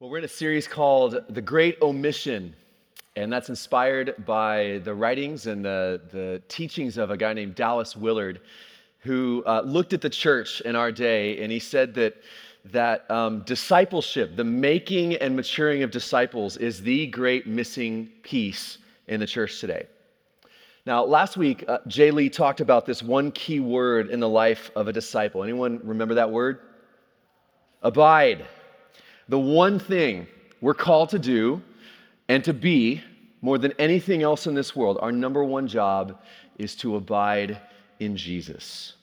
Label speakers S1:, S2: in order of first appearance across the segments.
S1: Well, we're in a series called The Great Omission, and that's inspired by the writings and the, the teachings of a guy named Dallas Willard, who uh, looked at the church in our day and he said that, that um, discipleship, the making and maturing of disciples, is the great missing piece in the church today. Now, last week, uh, Jay Lee talked about this one key word in the life of a disciple. Anyone remember that word? Abide the one thing we're called to do and to be more than anything else in this world, our number one job is to abide in Jesus.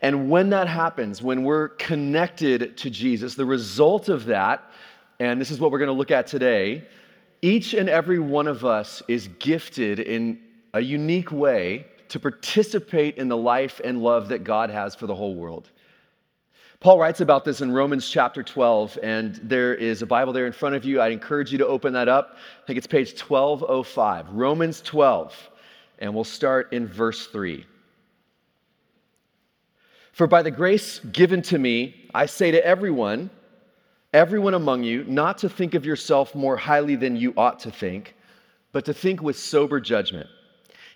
S1: And when that happens, when we're connected to Jesus, the result of that, and this is what we're going to look at today, each and every one of us is gifted in a unique way to participate in the life and love that God has for the whole world. Paul writes about this in Romans chapter 12, and there is a Bible there in front of you. I'd encourage you to open that up. I think it's page 1205, Romans 12, and we'll start in verse 3. For by the grace given to me, I say to everyone, everyone among you, not to think of yourself more highly than you ought to think, but to think with sober judgment,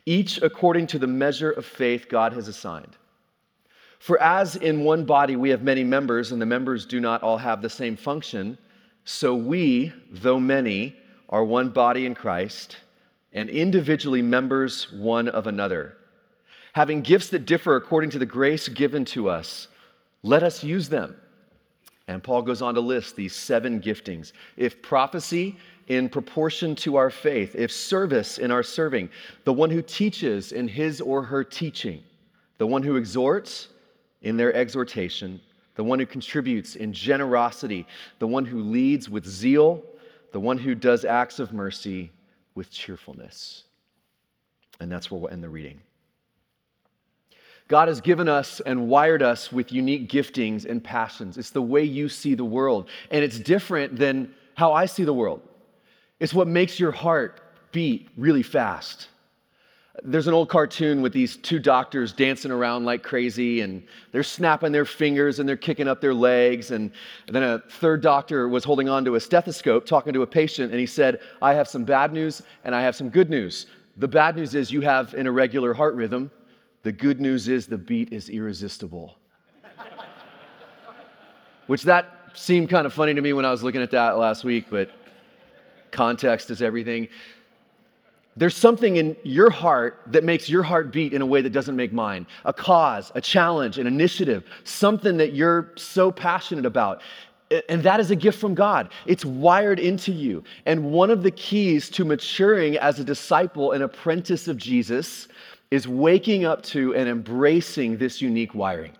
S1: each according to the measure of faith God has assigned. For as in one body we have many members, and the members do not all have the same function, so we, though many, are one body in Christ, and individually members one of another. Having gifts that differ according to the grace given to us, let us use them. And Paul goes on to list these seven giftings. If prophecy, in proportion to our faith, if service in our serving, the one who teaches in his or her teaching, the one who exhorts, in their exhortation, the one who contributes in generosity, the one who leads with zeal, the one who does acts of mercy with cheerfulness. And that's where we'll end the reading. God has given us and wired us with unique giftings and passions. It's the way you see the world, and it's different than how I see the world. It's what makes your heart beat really fast. There's an old cartoon with these two doctors dancing around like crazy, and they're snapping their fingers and they're kicking up their legs. And then a third doctor was holding on to a stethoscope talking to a patient, and he said, I have some bad news and I have some good news. The bad news is you have an irregular heart rhythm, the good news is the beat is irresistible. Which that seemed kind of funny to me when I was looking at that last week, but context is everything. There's something in your heart that makes your heart beat in a way that doesn't make mine. A cause, a challenge, an initiative, something that you're so passionate about. And that is a gift from God. It's wired into you. And one of the keys to maturing as a disciple and apprentice of Jesus is waking up to and embracing this unique wiring.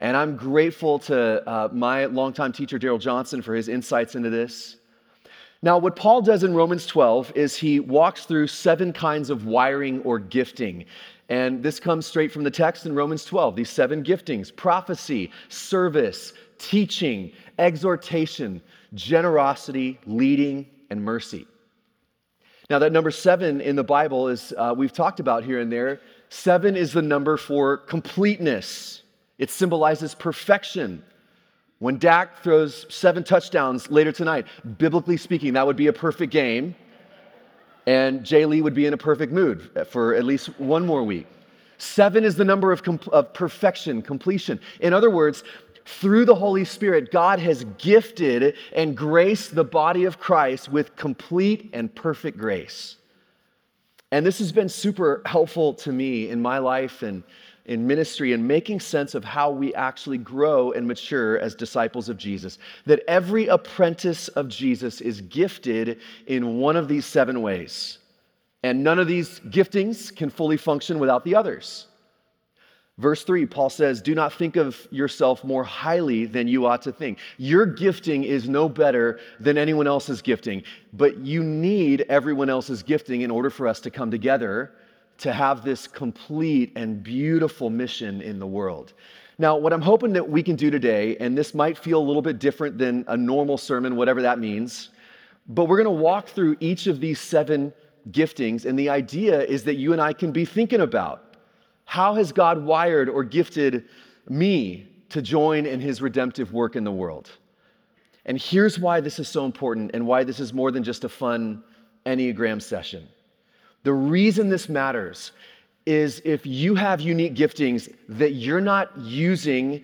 S1: And I'm grateful to uh, my longtime teacher, Darrell Johnson, for his insights into this. Now, what Paul does in Romans 12 is he walks through seven kinds of wiring or gifting. And this comes straight from the text in Romans 12 these seven giftings prophecy, service, teaching, exhortation, generosity, leading, and mercy. Now, that number seven in the Bible is, uh, we've talked about here and there. Seven is the number for completeness, it symbolizes perfection. When Dak throws seven touchdowns later tonight, biblically speaking, that would be a perfect game. And Jay Lee would be in a perfect mood for at least one more week. Seven is the number of, com- of perfection, completion. In other words, through the Holy Spirit, God has gifted and graced the body of Christ with complete and perfect grace. And this has been super helpful to me in my life and in ministry and making sense of how we actually grow and mature as disciples of Jesus. That every apprentice of Jesus is gifted in one of these seven ways. And none of these giftings can fully function without the others. Verse 3, Paul says, Do not think of yourself more highly than you ought to think. Your gifting is no better than anyone else's gifting, but you need everyone else's gifting in order for us to come together to have this complete and beautiful mission in the world. Now, what I'm hoping that we can do today, and this might feel a little bit different than a normal sermon, whatever that means, but we're to walk through each of these seven giftings, and the idea is that you and I can be thinking about how has God wired or gifted me to join in his redemptive work in the world? And here's why this is so important and why this is more than just a fun Enneagram session. The reason this matters is if you have unique giftings that you're not using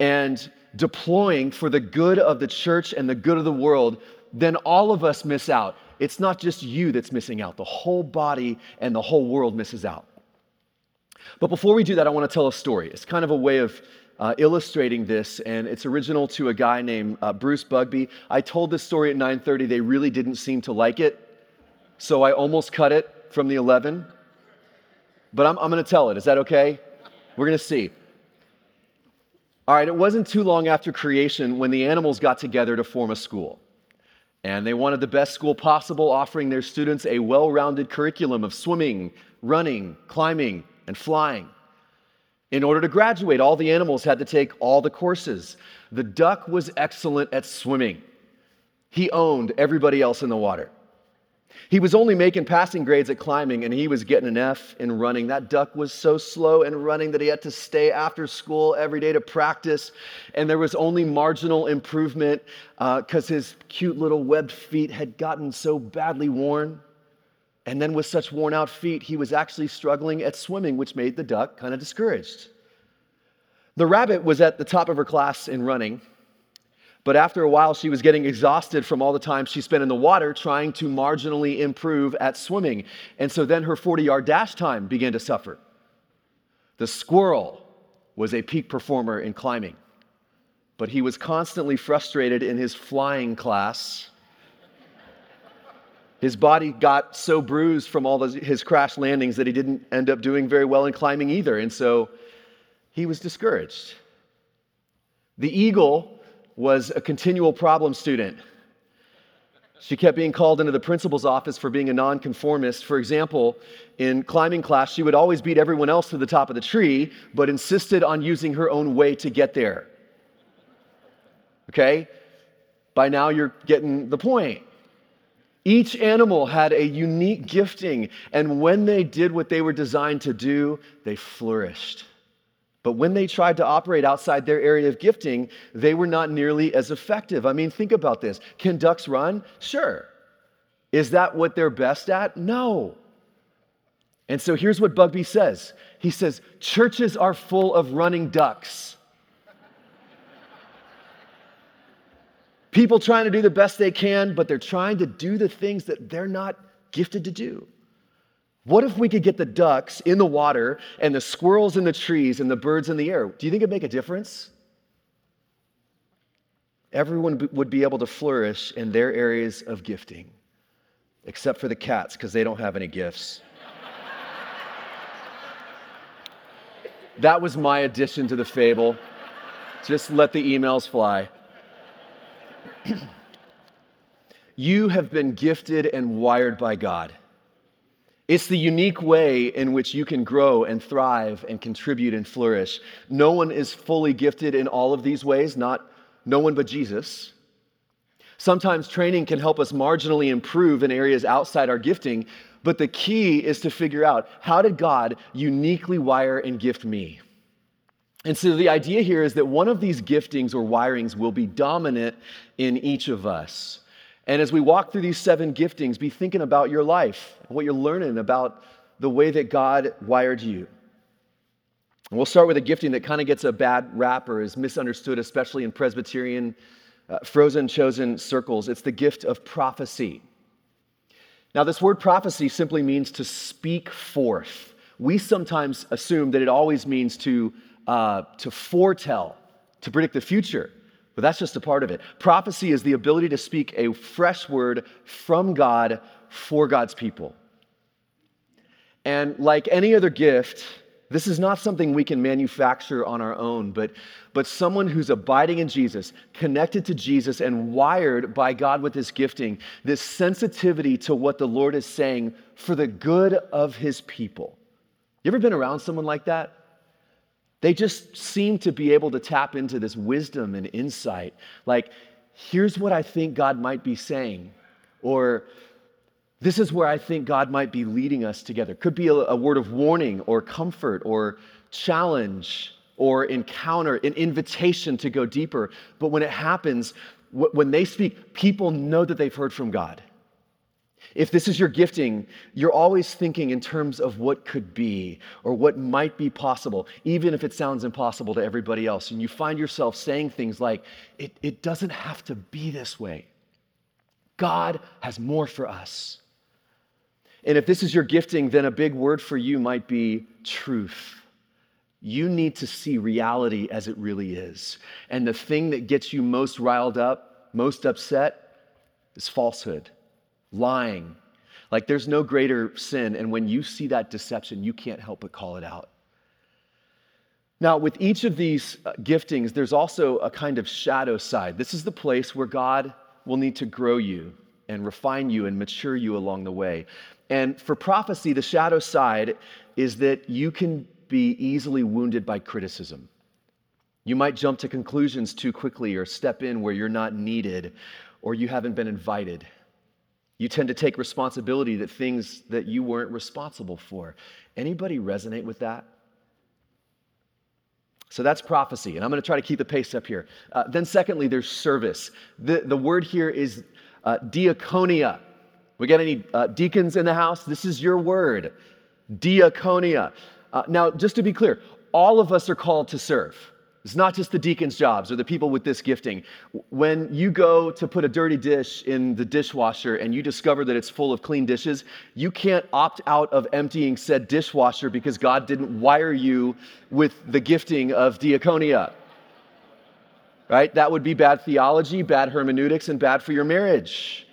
S1: and deploying for the good of the church and the good of the world, then all of us miss out. It's not just you that's missing out, the whole body and the whole world misses out. But before we do that, I want to tell a story. It's kind of a way of uh, illustrating this, and it's original to a guy named uh, Bruce Bugbee. I told this story at 9:30. They really didn't seem to like it, so I almost cut it from the 11. But I'm, I'm going to tell it. Is that okay? We're going to see. All right, it wasn't too long after creation when the animals got together to form a school. And they wanted the best school possible, offering their students a well rounded curriculum of swimming, running, climbing, and flying. In order to graduate, all the animals had to take all the courses. The duck was excellent at swimming, he owned everybody else in the water. He was only making passing grades at climbing and he was getting an F in running. That duck was so slow in running that he had to stay after school every day to practice. And there was only marginal improvement because uh, his cute little webbed feet had gotten so badly worn. And then, with such worn out feet, he was actually struggling at swimming, which made the duck kind of discouraged. The rabbit was at the top of her class in running, but after a while, she was getting exhausted from all the time she spent in the water trying to marginally improve at swimming. And so then her 40 yard dash time began to suffer. The squirrel was a peak performer in climbing, but he was constantly frustrated in his flying class his body got so bruised from all his crash landings that he didn't end up doing very well in climbing either. And so he was discouraged. The eagle was a continual problem student. She kept being called into the principal's office for being a nonconformist. For example, in climbing class, she would always beat everyone else to the top of the tree, but insisted on using her own way to get there. Okay? By now, you're getting the point. Each animal had a unique gifting, and when they did what they were designed to do, they flourished. But when they tried to operate outside their area of gifting, they were not nearly as effective. I mean, think about this. Can ducks run? Sure. Is that what they're best at? No. And so here's what Bugbee says He says, Churches are full of running ducks. People trying to do the best they can, but they're trying to do the things that they're not gifted to do. What if we could get the ducks in the water and the squirrels in the trees and the birds in the air? Do you think it'd make a difference? Everyone would be able to flourish in their areas of gifting, except for the cats, because they don't have any gifts. that was my addition to the fable. Just let the emails fly. you have been gifted and wired by God. It's the unique way in which you can grow and thrive and contribute and flourish. No one is fully gifted in all of these ways, not no one but Jesus. Sometimes training can help us marginally improve in areas outside our gifting, but the key is to figure out how did God uniquely wire and gift me? And so the idea here is that one of these giftings or wirings will be dominant in each of us. And as we walk through these seven giftings, be thinking about your life, what you're learning about the way that God wired you. And we'll start with a gifting that kind of gets a bad rap or is misunderstood, especially in Presbyterian, uh, frozen, chosen circles. It's the gift of prophecy. Now, this word prophecy simply means to speak forth. We sometimes assume that it always means to uh, to foretell, to predict the future. But that's just a part of it. Prophecy is the ability to speak a fresh word from God for God's people. And like any other gift, this is not something we can manufacture on our own, but, but someone who's abiding in Jesus, connected to Jesus, and wired by God with this gifting, this sensitivity to what the Lord is saying for the good of his people. You ever been around someone like that? They just seem to be able to tap into this wisdom and insight. Like, here's what I think God might be saying, or this is where I think God might be leading us together. Could be a, a word of warning, or comfort, or challenge, or encounter, an invitation to go deeper. But when it happens, when they speak, people know that they've heard from God. If this is your gifting, you're always thinking in terms of what could be or what might be possible, even if it sounds impossible to everybody else. And you find yourself saying things like, it, it doesn't have to be this way. God has more for us. And if this is your gifting, then a big word for you might be truth. You need to see reality as it really is. And the thing that gets you most riled up, most upset, is falsehood lying. Like there's no greater sin. And when you see that deception, you can't help but call it out. Now, with each of these uh, giftings, there's also a kind of shadow side. This is the place where God will need to grow you and refine you and mature you along the way. And for prophecy, the shadow side is that you can be easily wounded by criticism. You might jump to conclusions too quickly or step in where you're not needed or you haven't been invited. You tend to take responsibility that things that you weren't responsible for. Anybody resonate with that? So that's prophecy, and I'm going to try to keep the pace up here. Uh, then, secondly, there's service. The, the word here is uh, diaconia. We got any uh, deacons in the house? This is your word, diaconia. Uh, now, just to be clear, all of us are called to serve. It's not just the deacon's jobs or the people with this gifting. When you go to put a dirty dish in the dishwasher and you discover that it's full of clean dishes, you can't opt out of emptying said dishwasher because God didn't wire you with the gifting of diaconia. Right? That would be bad theology, bad hermeneutics, and bad for your marriage.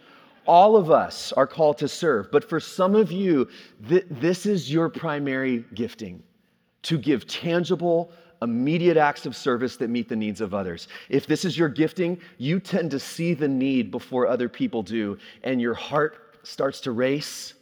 S1: All of us are called to serve, but for some of you, th- this is your primary gifting to give tangible, immediate acts of service that meet the needs of others. If this is your gifting, you tend to see the need before other people do, and your heart starts to race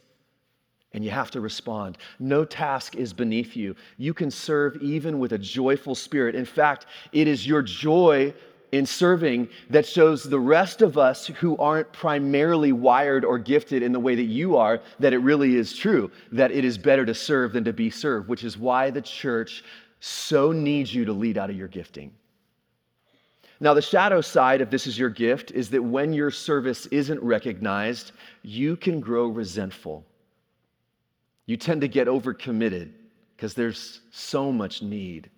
S1: and you have to respond. No task is beneath you. You can serve even with a joyful spirit. In fact, it is your joy in serving that shows the rest of us who aren't primarily wired or gifted in the way that you are that it really is true, that it is better to serve than to be served, which is why the church so needs you to lead out of your gifting. Now, the shadow side of this is your gift is that when your service isn't recognized, you can grow resentful. You tend to get overcommitted because there's so much need.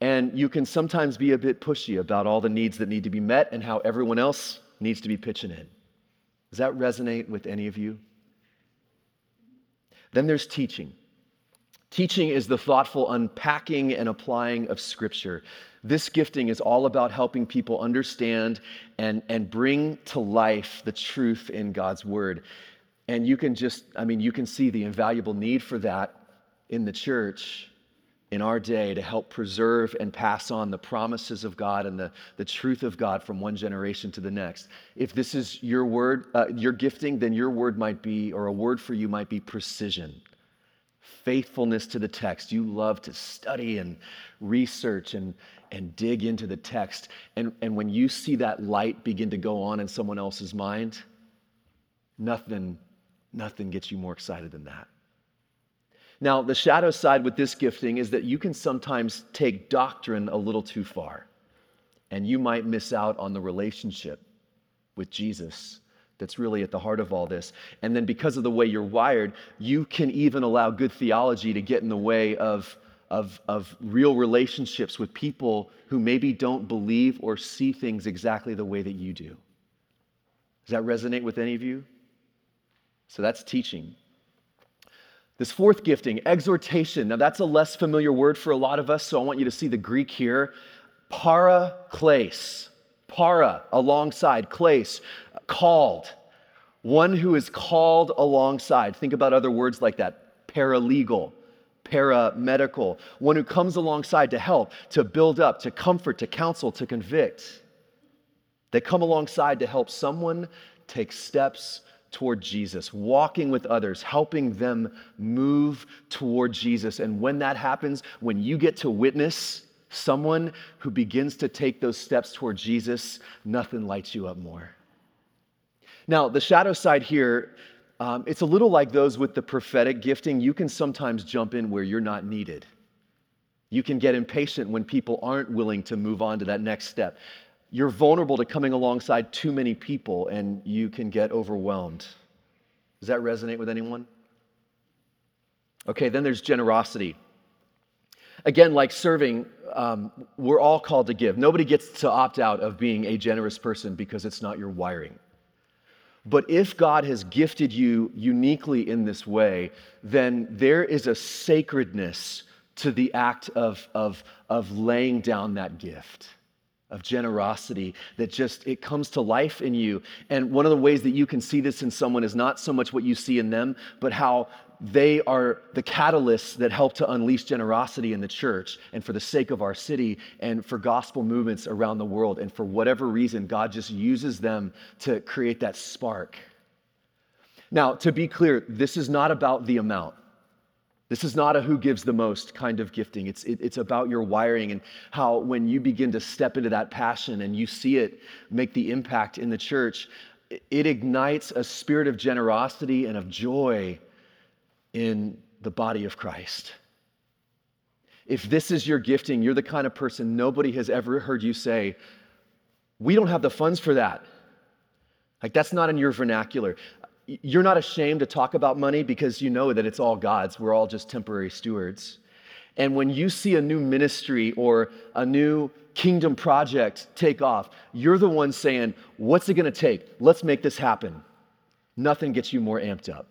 S1: And you can sometimes be a bit pushy about all the needs that need to be met and how everyone else needs to be pitching in. Does that resonate with any of you? Then there's teaching. Teaching is the thoughtful unpacking and applying of Scripture. This gifting is all about helping people understand and, and bring to life the truth in God's Word. And you can just, I mean, you can see the invaluable need for that in the church in our day to help preserve and pass on the promises of God and the, the truth of God from one generation to the next. If this is your word, uh, your gifting, then your word might be, or a word for you might be precision faithfulness to the text. You love to study and research and, and dig into the text. And, and when you see that light begin to go on in someone else's mind, nothing, nothing gets you more excited than that. Now, the shadow side with this gifting is that you can sometimes take doctrine a little too far, and you might miss out on the relationship with Jesus that's really at the heart of all this. And then because of the way you're wired, you can even allow good theology to get in the way of, of, of real relationships with people who maybe don't believe or see things exactly the way that you do. Does that resonate with any of you? So that's teaching. This fourth gifting, exhortation. Now, that's a less familiar word for a lot of us, so I want you to see the Greek here. Paraklesis. Para, alongside. Kleis, called. One who is called alongside. Think about other words like that paralegal, paramedical. One who comes alongside to help, to build up, to comfort, to counsel, to convict. They come alongside to help someone take steps toward Jesus, walking with others, helping them move toward Jesus. And when that happens, when you get to witness someone who begins to take those steps toward Jesus, nothing lights you up more. Now, the shadow side here, um, it's a little like those with the prophetic gifting. You can sometimes jump in where you're not needed. You can get impatient when people aren't willing to move on to that next step. you're vulnerable to coming alongside too many people and you can get overwhelmed. Does that resonate with anyone? Okay, then there's generosity. Again, like serving, um, we're all called to give. Nobody gets to opt out of being a generous person because it's not your wiring. But if God has gifted you uniquely in this way, then there is a sacredness to the act of, of, of laying down that gift of generosity that just it comes to life in you and one of the ways that you can see this in someone is not so much what you see in them but how they are the catalysts that help to unleash generosity in the church and for the sake of our city and for gospel movements around the world. And for whatever reason, God just uses them to create that spark. Now, to be clear, this is not about the amount. This is not a who gives the most kind of gifting. It's, it, it's about your wiring and how, when you begin to step into that passion and you see it make the impact in the church, it ignites a spirit of generosity and of joy in the body of Christ. If this is your gifting, you're the kind of person nobody has ever heard you say, We don't have the funds for that. Like, that's not in your vernacular. You're not ashamed to talk about money because you know that it's all God's. We're all just temporary stewards. And when you see a new ministry or a new kingdom project take off, you're the one saying, What's it gonna take? Let's make this happen. Nothing gets you more amped up.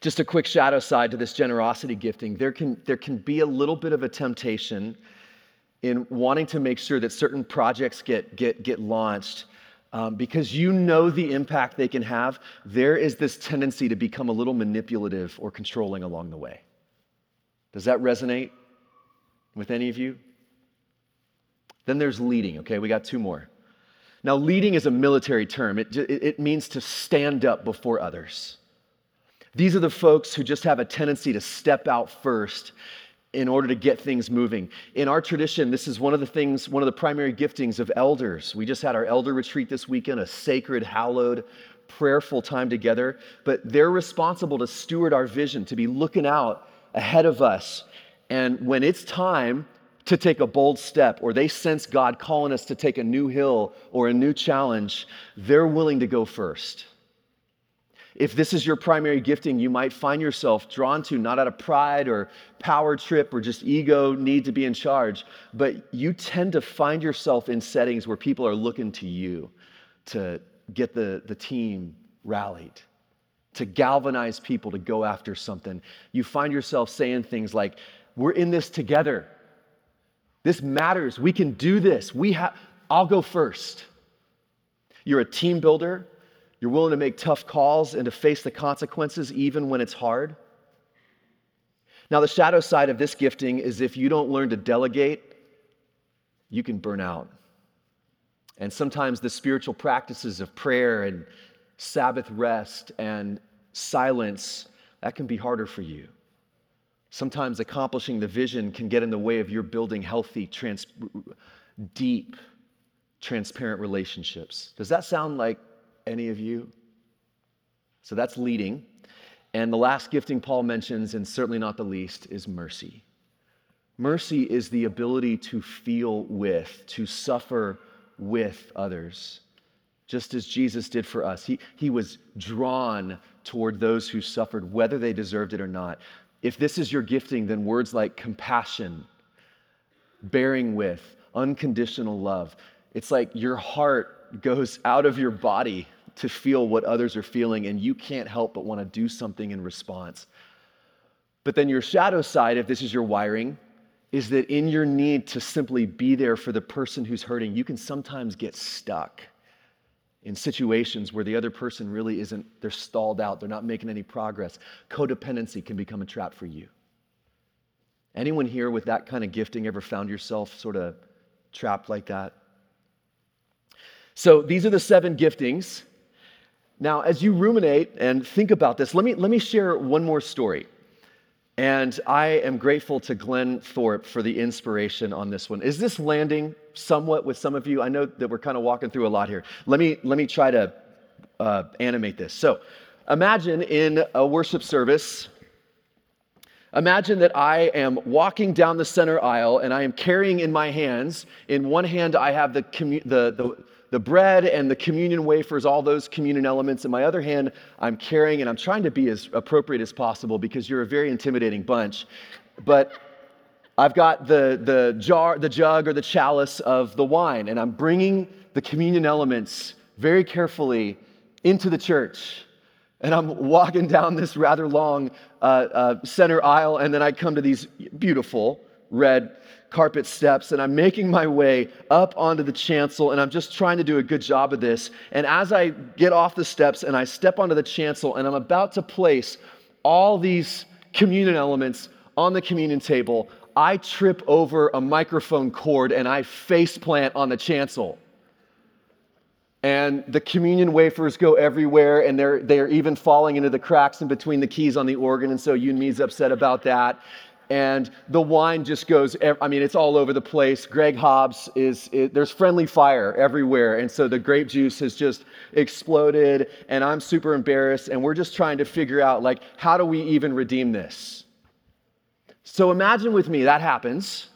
S1: Just a quick shadow side to this generosity gifting. There can, there can be a little bit of a temptation in wanting to make sure that certain projects get, get, get launched um, because you know the impact they can have. There is this tendency to become a little manipulative or controlling along the way. Does that resonate with any of you? Then there's leading, okay? We got two more. Now, leading is a military term, it, it, means to stand up before others. These are the folks who just have a tendency to step out first in order to get things moving. In our tradition, this is one of the things, one of the primary giftings of elders. We just had our elder retreat this weekend, a sacred, hallowed, prayerful time together, but they're responsible to steward our vision, to be looking out ahead of us. And when it's time to take a bold step, or they sense God calling us to take a new hill or a new challenge, they're willing to go first. If this is your primary gifting, you might find yourself drawn to, not out of pride or power trip or just ego, need to be in charge, but you tend to find yourself in settings where people are looking to you to get the, the team rallied, to galvanize people to go after something. You find yourself saying things like, We're in this together. This matters. We can do this. We have, I'll go first. You're a team builder. You're willing to make tough calls and to face the consequences even when it's hard. Now, the shadow side of this gifting is if you don't learn to delegate, you can burn out. And sometimes the spiritual practices of prayer and Sabbath rest and silence, that can be harder for you. Sometimes accomplishing the vision can get in the way of your building healthy, trans- deep, transparent relationships. Does that sound like any of you? So that's leading. And the last gifting Paul mentions, and certainly not the least, is mercy. Mercy is the ability to feel with, to suffer with others, just as Jesus did for us. He, he was drawn toward those who suffered, whether they deserved it or not. If this is your gifting, then words like compassion, bearing with, unconditional love, it's like your heart goes out of your body to feel what others are feeling, and you can't help but want to do something in response. But then your shadow side, if this is your wiring, is that in your need to simply be there for the person who's hurting, you can sometimes get stuck in situations where the other person really isn't, they're stalled out, they're not making any progress. Codependency can become a trap for you. Anyone here with that kind of gifting ever found yourself sort of trapped like that? So these are the seven giftings. Now, as you ruminate and think about this, let me, let me share one more story. And I am grateful to Glenn Thorpe for the inspiration on this one. Is this landing somewhat with some of you? I know that we're kind of walking through a lot here. Let me, let me try to uh, animate this. So imagine in a worship service, Imagine that I am walking down the center aisle and I am carrying in my hands, in one hand, I have the, commu- the, the, the bread and the communion wafers, all those communion elements. In my other hand, I'm carrying, and I'm trying to be as appropriate as possible because you're a very intimidating bunch. But I've got the, the jar, the jug, or the chalice of the wine, and I'm bringing the communion elements very carefully into the church. And I'm walking down this rather long uh, uh, center aisle, and then I come to these beautiful red carpet steps, and I'm making my way up onto the chancel, and I'm just trying to do a good job of this. And as I get off the steps and I step onto the chancel, and I'm about to place all these communion elements on the communion table, I trip over a microphone cord and I face plant on the chancel and the communion wafers go everywhere and they're, they're even falling into the cracks in between the keys on the organ and so Yun Mi's upset about that and the wine just goes i mean it's all over the place greg hobbs is it, there's friendly fire everywhere and so the grape juice has just exploded and i'm super embarrassed and we're just trying to figure out like how do we even redeem this so imagine with me that happens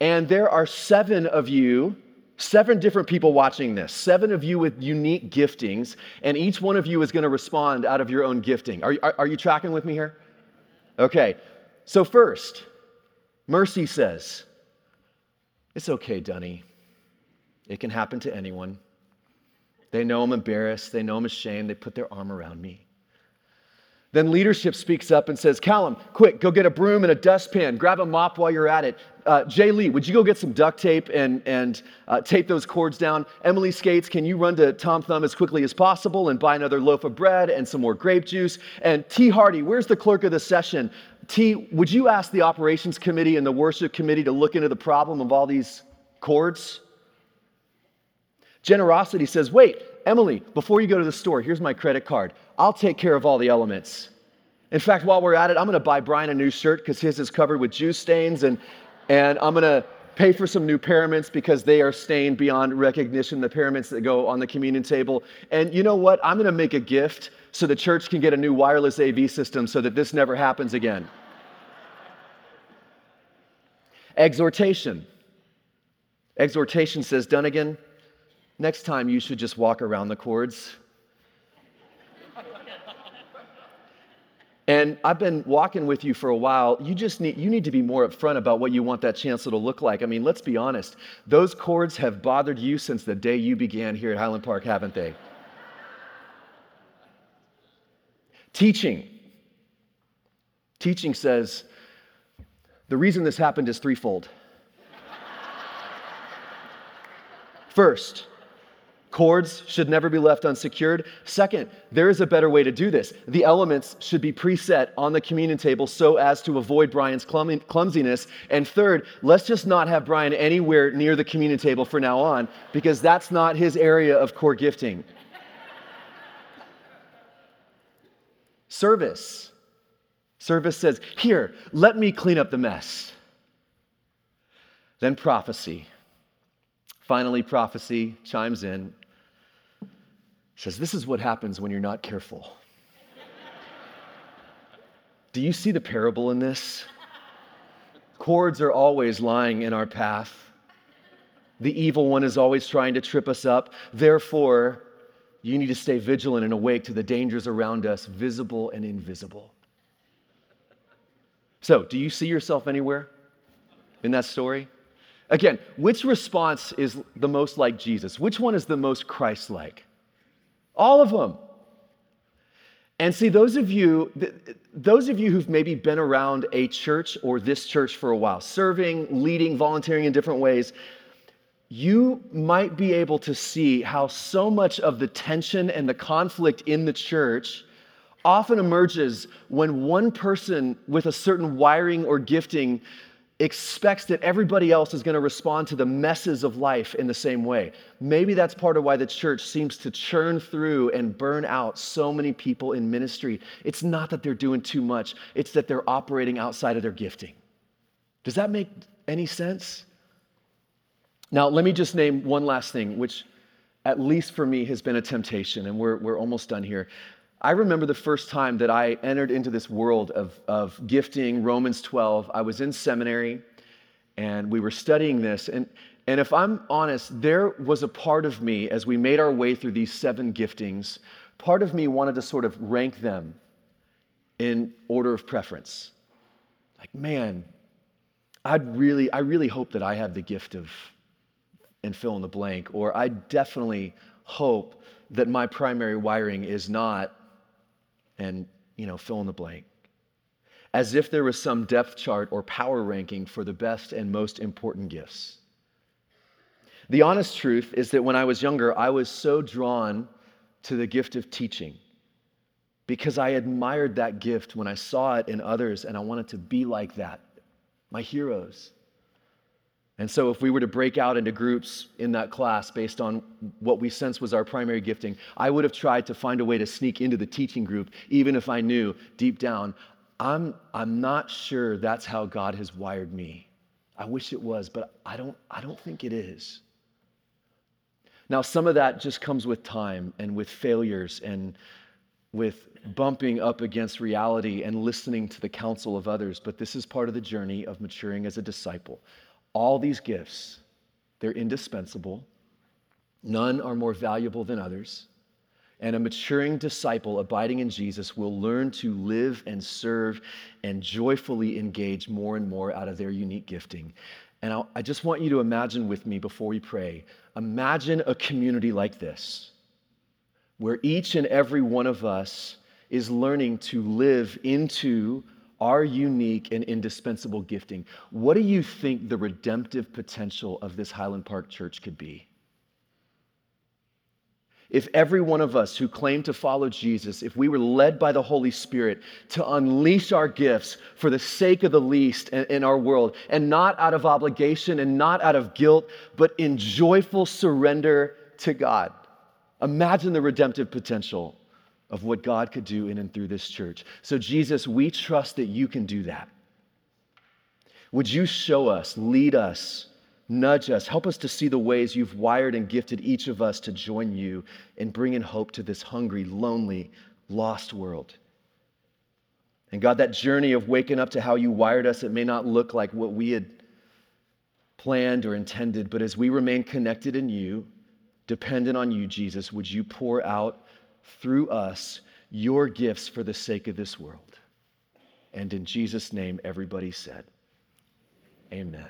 S1: and there are seven of you Seven different people watching this, seven of you with unique giftings, and each one of you is going to respond out of your own gifting. Are, are, are, you tracking with me here? Okay, so first, Mercy says, It's okay, Dunny. It can happen to anyone. They know I'm embarrassed, they know I'm ashamed, they put their arm around me. Then leadership speaks up and says, Callum, quick, go get a broom and a dustpan. Grab a mop while you're at it. Uh, Jay Lee, would you go get some duct tape and, and uh, tape those cords down? Emily Skates, can you run to Tom Thumb as quickly as possible and buy another loaf of bread and some more grape juice? And T. Hardy, where's the clerk of the session? T, would you ask the operations committee and the worship committee to look into the problem of all these cords? Generosity says, wait, Emily, before you go to the store, here's my credit card. I'll take care of all the elements. In fact, while we're at it, I'm going to buy Brian a new shirt because his is covered with juice stains, and, and I'm going to pay for some new paraments because they are stained beyond recognition, the paraments that go on the communion table. And you know what? I'm going to make a gift so the church can get a new wireless AV system so that this never happens again. Exhortation. Exhortation says, Dunnigan, Next time, you should just walk around the cords. And I've been walking with you for a while. You just need you need to be more upfront about what you want that chancel to look like. I mean, let's be honest. Those cords have bothered you since the day you began here at Highland Park, haven't they? Teaching. Teaching says the reason this happened is threefold. First, Cords should never be left unsecured. Second, there is a better way to do this. The elements should be preset on the communion table so as to avoid Brian's clumsiness. And third, let's just not have Brian anywhere near the communion table for now on because that's not his area of core gifting. Service. Service says, Here, let me clean up the mess. Then prophecy. Finally, prophecy chimes in says, This is what happens when you're not careful. Do you see the parable in this? Cords are always lying in our path. The evil one is always trying to trip us up. Therefore, you need to stay vigilant and awake to the dangers around us, visible and invisible. So, do you see yourself anywhere in that story? Again, which response is the most like Jesus? Which one is the most Christ like? All of them. And see, those of you, those of you who've maybe been around a church or this church for a while, serving, leading, volunteering in different ways, you might be able to see how so much of the tension and the conflict in the church often emerges when one person with a certain wiring or gifting expects that everybody else is going to respond to the messes of life in the same way. Maybe that's part of why the church seems to churn through and burn out so many people in ministry. It's not that they're doing too much, it's that they're operating outside of their gifting. Does that make any sense? Now, let me just name one last thing, which at least for me has been a temptation, and we're, we're almost done here. I remember the first time that I entered into this world of, of gifting, Romans 12. I was in seminary and we were studying this. And, and if I'm honest, there was a part of me as we made our way through these seven giftings, part of me wanted to sort of rank them in order of preference. Like, man, I'd really, I really hope that I have the gift of, and fill in the blank, or I definitely hope that my primary wiring is not and you know fill in the blank. As if there was some depth chart or power ranking for the best and most important gifts. The honest truth is that when i was younger i was so drawn to the gift of teaching because i admired that gift when i saw it in others and i wanted to be like that. My heroes and so, if we were to break out into groups in that class based on what we sense was our primary gifting, I would have tried to find a way to sneak into the teaching group, even if I knew deep down, I'm, I'm not sure that's how God has wired me. I wish it was, but I don't, I don't think it is. Now, some of that just comes with time and with failures and with bumping up against reality and listening to the counsel of others, but this is part of the journey of maturing as a disciple all these gifts, they're indispensable. None are more valuable than others. And a maturing disciple abiding in Jesus will learn to live and serve and joyfully engage more and more out of their unique gifting. And I'll, i just want you to imagine with me before we pray imagine a community like this, where each and every one of us is learning to live into our unique and indispensable gifting. What do you think the redemptive potential of this Highland Park church could be? If every one of us who claim to follow Jesus, if we were led by the Holy Spirit to unleash our gifts for the sake of the least in our world, and not out of obligation and not out of guilt, but in joyful surrender to God, imagine the redemptive potential of what God could do in and through this church. So, Jesus, we trust that you can do that. Would you show us, lead us, nudge us, help us to see the ways you've wired and gifted each of us to join you in bringing hope to this hungry, lonely, lost world? And God, that journey of waking up to how you wired us, it may not look like what we had planned or intended, but as we remain connected in you, dependent on you, Jesus, would you pour out through us your gifts for the sake of this world. And in Jesus' name, everybody said, Amen.